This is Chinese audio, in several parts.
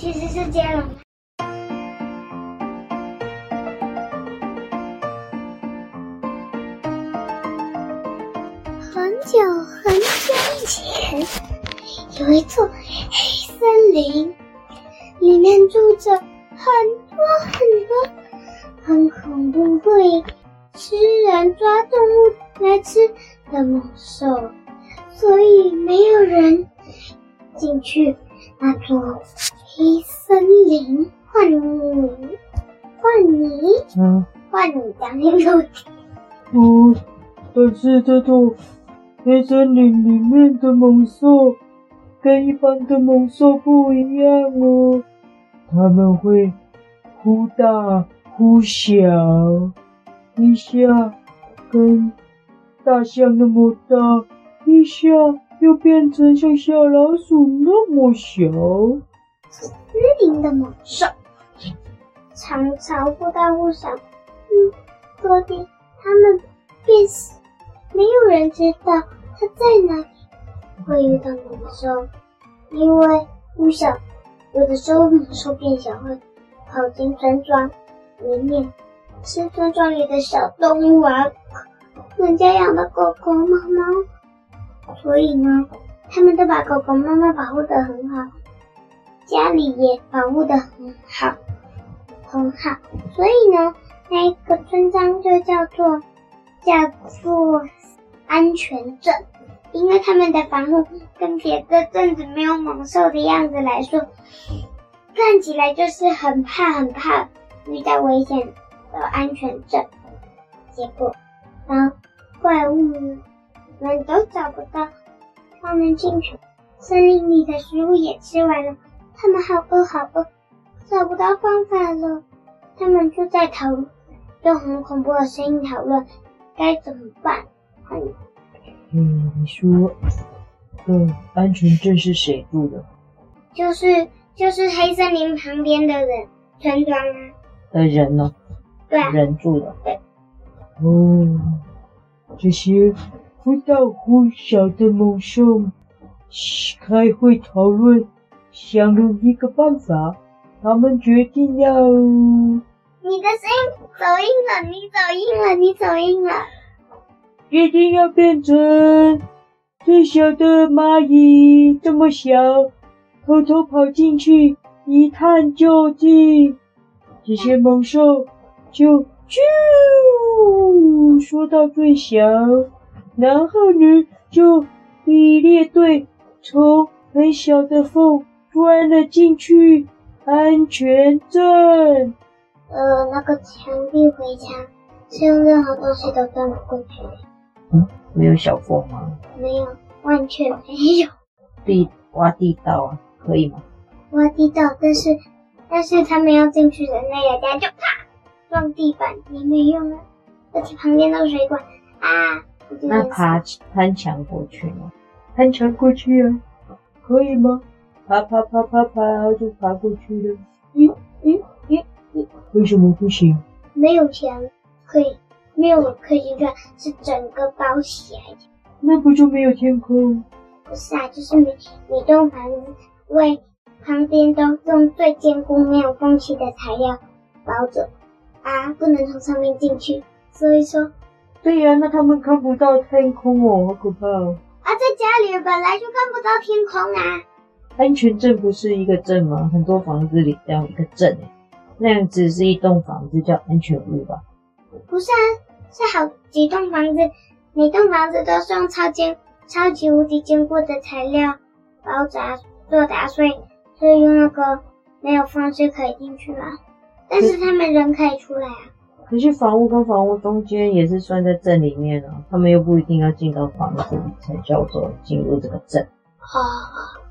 其实是接龙。很久很久以前，有一座黑森林，里面住着很多很多很恐怖会吃人、抓动物来吃的猛兽，所以没有人进去那座黑森林。换你，换你，嗯，换你讲清楚。嗯，但是这种。黑森林里面的猛兽跟一般的猛兽不一样哦，他们会忽大忽小，一下跟大象那么大，一下又变成像小老鼠那么小。森林的猛兽常常忽大忽小，嗯，所以他们变死。没有人知道它在哪里会遇到猛兽，因为不小，有的时候猛兽变小会跑进村庄里面吃村庄里的小动物啊，人家养的狗狗、猫猫，所以呢，他们都把狗狗、猫猫保护得很好，家里也保护得很好，很好，所以呢，那一个村庄就叫做叫做。安全镇，因为他们的防护跟别的镇子没有猛兽的样子来说，看起来就是很怕很怕遇到危险的安全镇。结果，当怪物们都找不到他们进去，森林里的食物也吃完了，他们好饿好饿，找不到方法了。他们就在讨论，用很恐怖的声音讨论该怎么办。嗯，你说，嗯，安全镇是谁住的？就是就是黑森林旁边的人村庄啊。的人呢？对啊，人住的。对。哦，这些忽大忽小的猛兽开会讨论，想了一个办法，他们决定要……你的声音走音了，你走音了，你走音了。决定要变成最小的蚂蚁，这么小，偷偷跑进去一探究竟。这些猛兽就啾，缩到最小，然后呢，就一列队从很小的缝钻了进去，安全证。呃，那个墙壁围墙是用任何东西都钻不过去。嗯，没有小缝吗？没有，完全没有。地挖地道啊，可以吗？挖地道，但是但是他们要进去的那个家就啪撞地板也没用啊，而且旁边都是水管啊。那爬攀墙过去吗？攀墙过去啊，可以吗？爬爬爬爬爬，然后就爬过去了。嗯嗯嗯嗯，为什么不行？没有钱可以。没有可以进去，是整个包起来的。那不就没有天空？不是啊，就是每每栋房子为旁边都用最坚固、没有缝隙的材料包着啊，不能从上面进去。所以说，对呀、啊，那他们看不到天空哦，好可怕哦。啊，在家里本来就看不到天空啊。安全镇不是一个镇吗？很多房子里这样一个镇诶，那样子是一栋房子叫安全屋吧？不是啊。是好几栋房子，每栋房子都是用超坚、超级无敌坚固的材料包扎做的，所以所以用那个没有缝隙可以进去嘛。但是他们人可以出来啊。可是房屋跟房屋中间也是算在镇里面啊，他们又不一定要进到房子里才叫做进入这个镇。哦，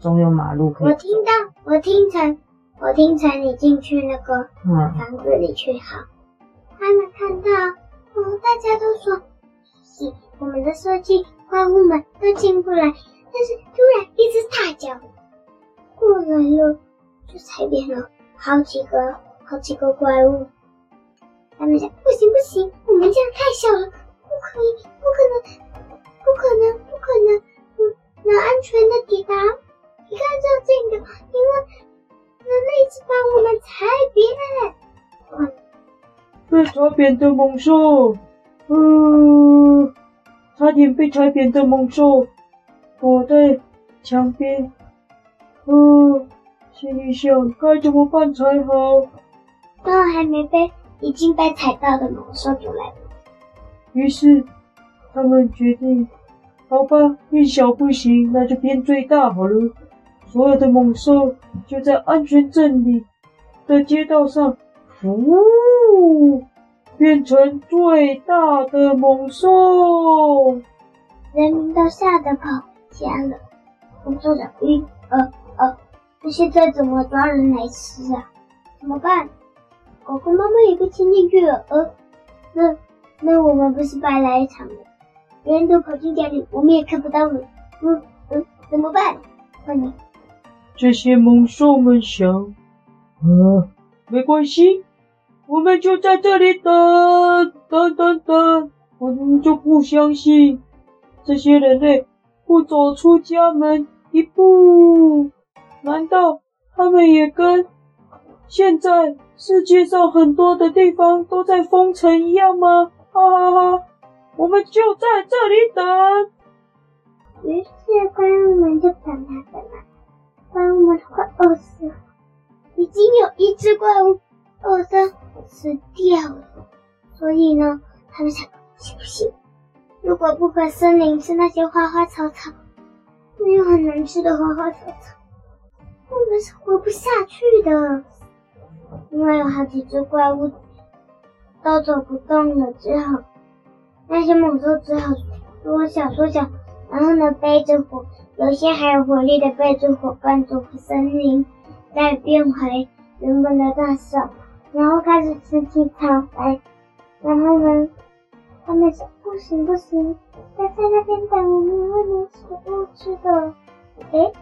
总有马路可以。我听到，我听成，我听成你进去那个房子里去好，他们看到。哦，大家都说，是我们的设计怪物们都进不来，但是突然一只大脚过来了，就踩扁了好几个好几个怪物。他们讲不行不行，我们这样太小了，不可以，不可能，不可能，不可能，嗯，能安全的抵达。你看，就这个，因为人类一直把我们踩扁。嗯，被踩扁的猛兽，嗯，差点被踩扁的猛兽，躲在墙边。嗯，心里想该怎么办才好，都还没被，已经被踩到的猛兽就来了。于是他们决定，好吧，变小不行，那就变最大好了。所有的猛兽就在安全镇里的街道上，呜，变成最大的猛兽。人民都吓得跑家了。工作人员，呃呃，那现在怎么抓人来吃啊？怎么办？狗狗妈妈也被牵进去了，呃，那那我们不是白来一场了？别人都跑进家里，我们也看不到了。嗯嗯，怎么办？问你。这些猛兽们想，啊，没关系，我们就在这里等，等，等，等。我们就不相信这些人类不走出家门一步。难道他们也跟现在世界上很多的地方都在封城一样吗？哈哈哈！我们就在这里等。于是怪物们就等啊等啊。怪物们快饿死了，已经有一只怪物饿的死掉了。所以呢，他们想，行不行？如果不回森林吃那些花花草草，没有很难吃的花花草草，我们是活不下去的。因为有好几只怪物都走不动了，只好那些猛兽只好缩小缩小，然后呢，背着火。有些还有活力的背着伙伴走出森林，再变回原本的大小，然后开始吃起草来。然后呢，他们说不行不行，待在那边等我们会没食物吃的。诶，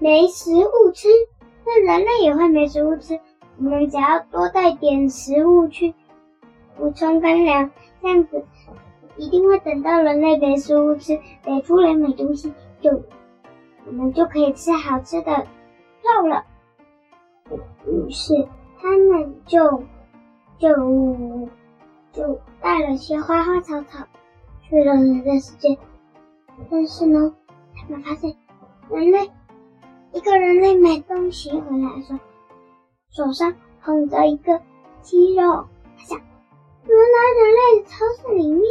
没食物吃，那人类也会没食物吃。我们只要多带点食物去补充干粮，这样子一定会等到人类没食物吃，得出来买东西就。我们就可以吃好吃的肉了。于是他们就就就带了些花花草草去了人类世界。但是呢，他们发现人类一个人类买东西回来说，手上捧着一个鸡肉。他想，原来人类的超市里面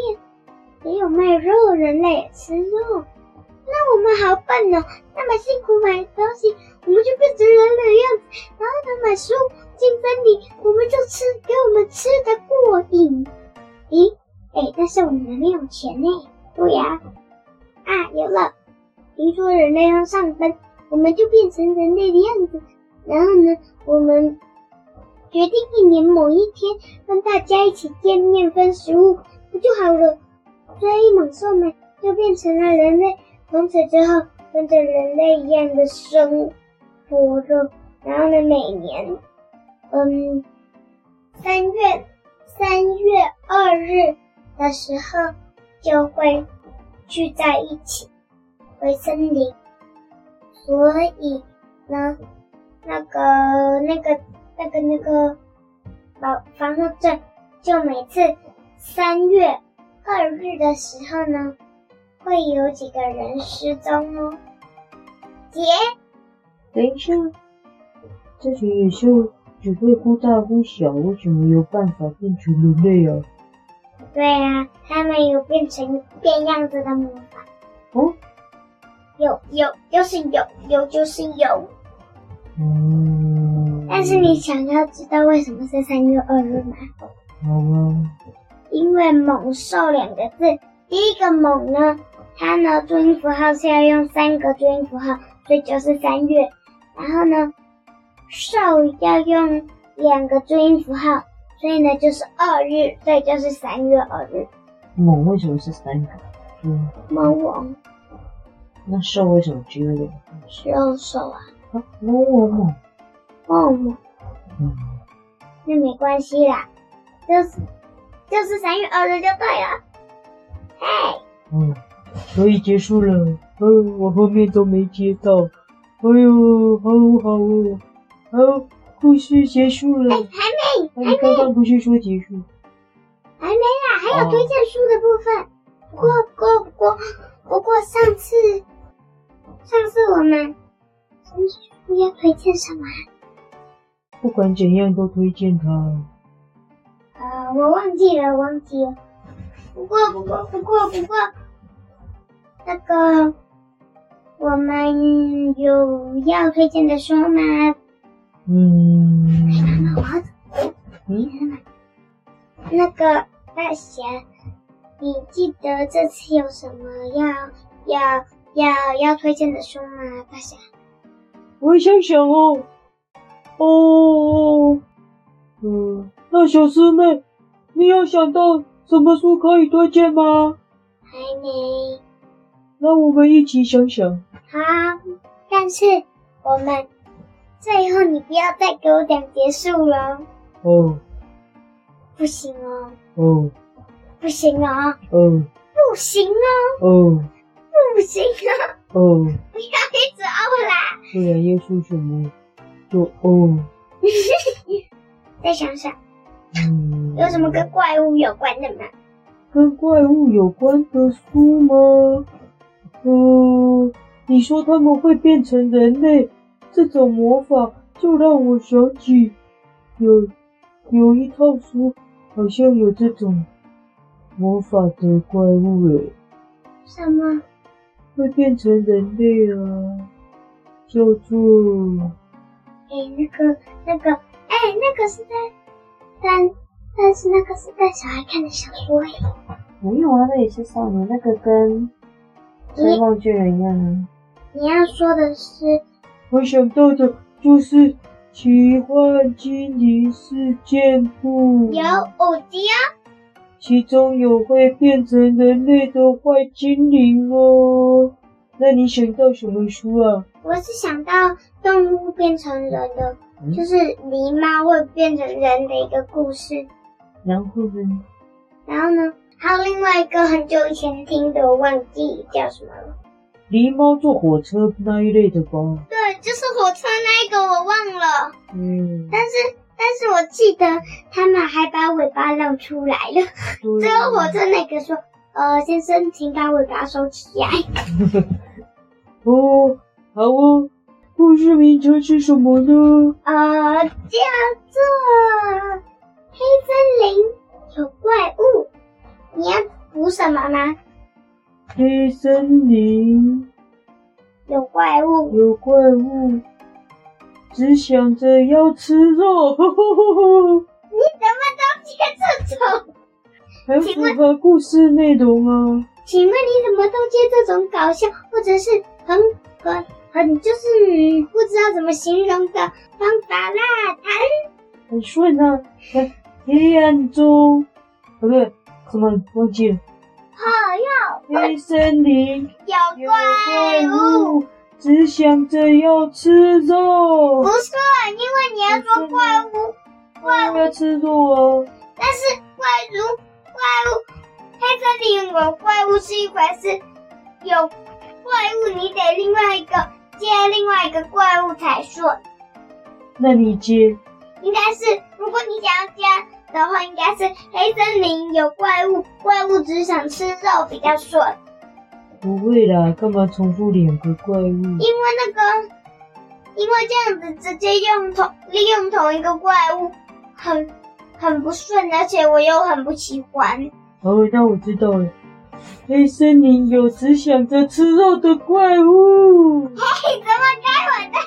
也有卖肉，人类也吃肉。那我们好笨哦，那么辛苦买东西，我们就变成人类的样子，然后他买食物进森林，我们就吃，给我们吃的过瘾。咦，哎，但是我们没有钱呢。对呀，啊，有了，听说人类要上班，我们就变成人类的样子，然后呢，我们决定一年某一天跟大家一起见面分食物，不就好了？所以猛兽们就变成了人类。从此之后，跟着人类一样的生活着。然后呢，每年，嗯，三月三月二日的时候，就会聚在一起回森林。所以呢，那个那个那个那个老防护镇，就每次三月二日的时候呢。会有几个人失踪哦，姐。等一下，这群野兽只会忽大忽小，为什么有办法变成人类啊？对啊，他们有变成变样子的魔法。哦，有有就是有，有就是有。嗯。但是你想要知道为什么是三月二日吗？好啊。因为“猛兽”两个字，第一个“猛”呢。它呢，注音符号是要用三个注音符号，所以就是三月。然后呢，兽要用两个注音符号，所以呢就是二日，所以就是三月二日。猛为什么是三个？嗯，猛王。那兽为什么只有两个？只有兽啊。啊，猛猛猛。猛猛。嗯。那没关系啦，就是就是三月二日就对了。嘿。嗯。可以结束了，嗯，我后面都没接到，哎呦，好好哦，好，故事结束了。哎，还没，还没。你刚刚不是说结束？还没啦，还有推荐书的部分。不过，不过，不过，不过上次，上次我们什么书要推荐什么？不管怎样都推荐它。呃，我忘记了，忘记了。不过，不过，不过，不过，那个我们有要推荐的书吗？嗯。我要走嗯。那个大侠，你记得这次有什么要要要要推荐的书吗？大侠，我想想哦，哦，嗯，那小师妹，你有想到什么书可以推荐吗？还没。那我们一起想想。好，但是我们最后你不要再给我讲结束了。哦。不行哦，哦，不行哦，哦，不行哦，哦，不行哦，哦，不要一直哦啦。不然要说什么？就哦。再想想，嗯，有什么跟怪物有关的吗？跟怪物有关的书吗？嗯，你说他们会变成人类，这种魔法就让我想起有有一套书。好像有这种魔法的怪物诶。什么？会变成人类啊？叫做……诶，那个，那个，诶，那个是在，但但是那个是带小孩看的小说诶。没有啊，那也是少女，那个跟《追梦巨人》一样啊。你要说的是？我想到的就是。奇幻精灵事件簿有五集啊，其中有会变成人类的坏精灵哦。那你想到什么书啊？我是想到动物变成人的，嗯、就是狸猫会变成人的一个故事。然后呢？然后呢？还有另外一个很久以前听的，我忘记叫什么了。狸猫坐火车那一类的吧？对，就是火车那一个，我忘了。嗯。但是，但是我记得他们还把尾巴露出来了。最后火车那个说：“呃，先生，请把尾巴收起来。”哦，好哦。故事名称是什么呢？呃，叫做《什么吗？黑森林有怪物，有怪物，只想着要吃肉。你怎么都接这种？很符合故事内容啊。请问你怎么都接这种搞笑，或者是很很很就是不知道怎么形容的方法啦？谈很顺啊，在黑暗中，啊不对，什么忘记了。黑森林有怪物，只想着要吃肉。不是，因为你要说怪物，怪物要吃肉哦。但是怪物，怪物，黑森林有怪物是一回事，有怪物你得另外一个接另外一个怪物才顺。那你接？应该是，如果你想要接。的话应该是黑森林有怪物，怪物只想吃肉比较顺。不会啦，干嘛重复两个怪物？因为那个，因为这样子直接用同利用同一个怪物，很很不顺，而且我又很不喜欢。哦，那我知道了，黑森林有只想着吃肉的怪物。嘿，怎么该我的？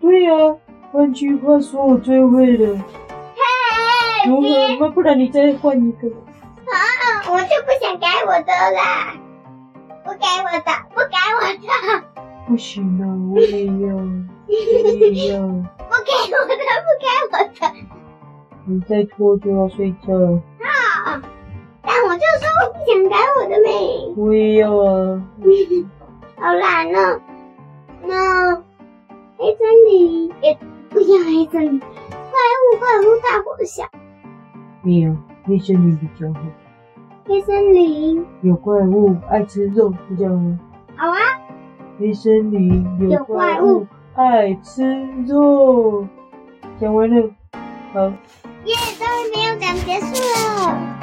对呀、啊，换句话说，我最会了。如何吗？不然你再换一个。啊，我就不想改我的啦，不改我的，不改我的。不行啊，我也要，我也要。不改我的，不改我的。你再拖就要睡觉了。啊！但我就说我不想改我的妹。我也要啊。好啦，那那黑森林也不要黑森林，怪物怪物大或小。没有，黑森林比较好。黑森林有怪物，爱吃肉，是这样吗？好啊。黑森林有怪物，爱吃肉。讲完了，好。耶，终于没有讲结束了。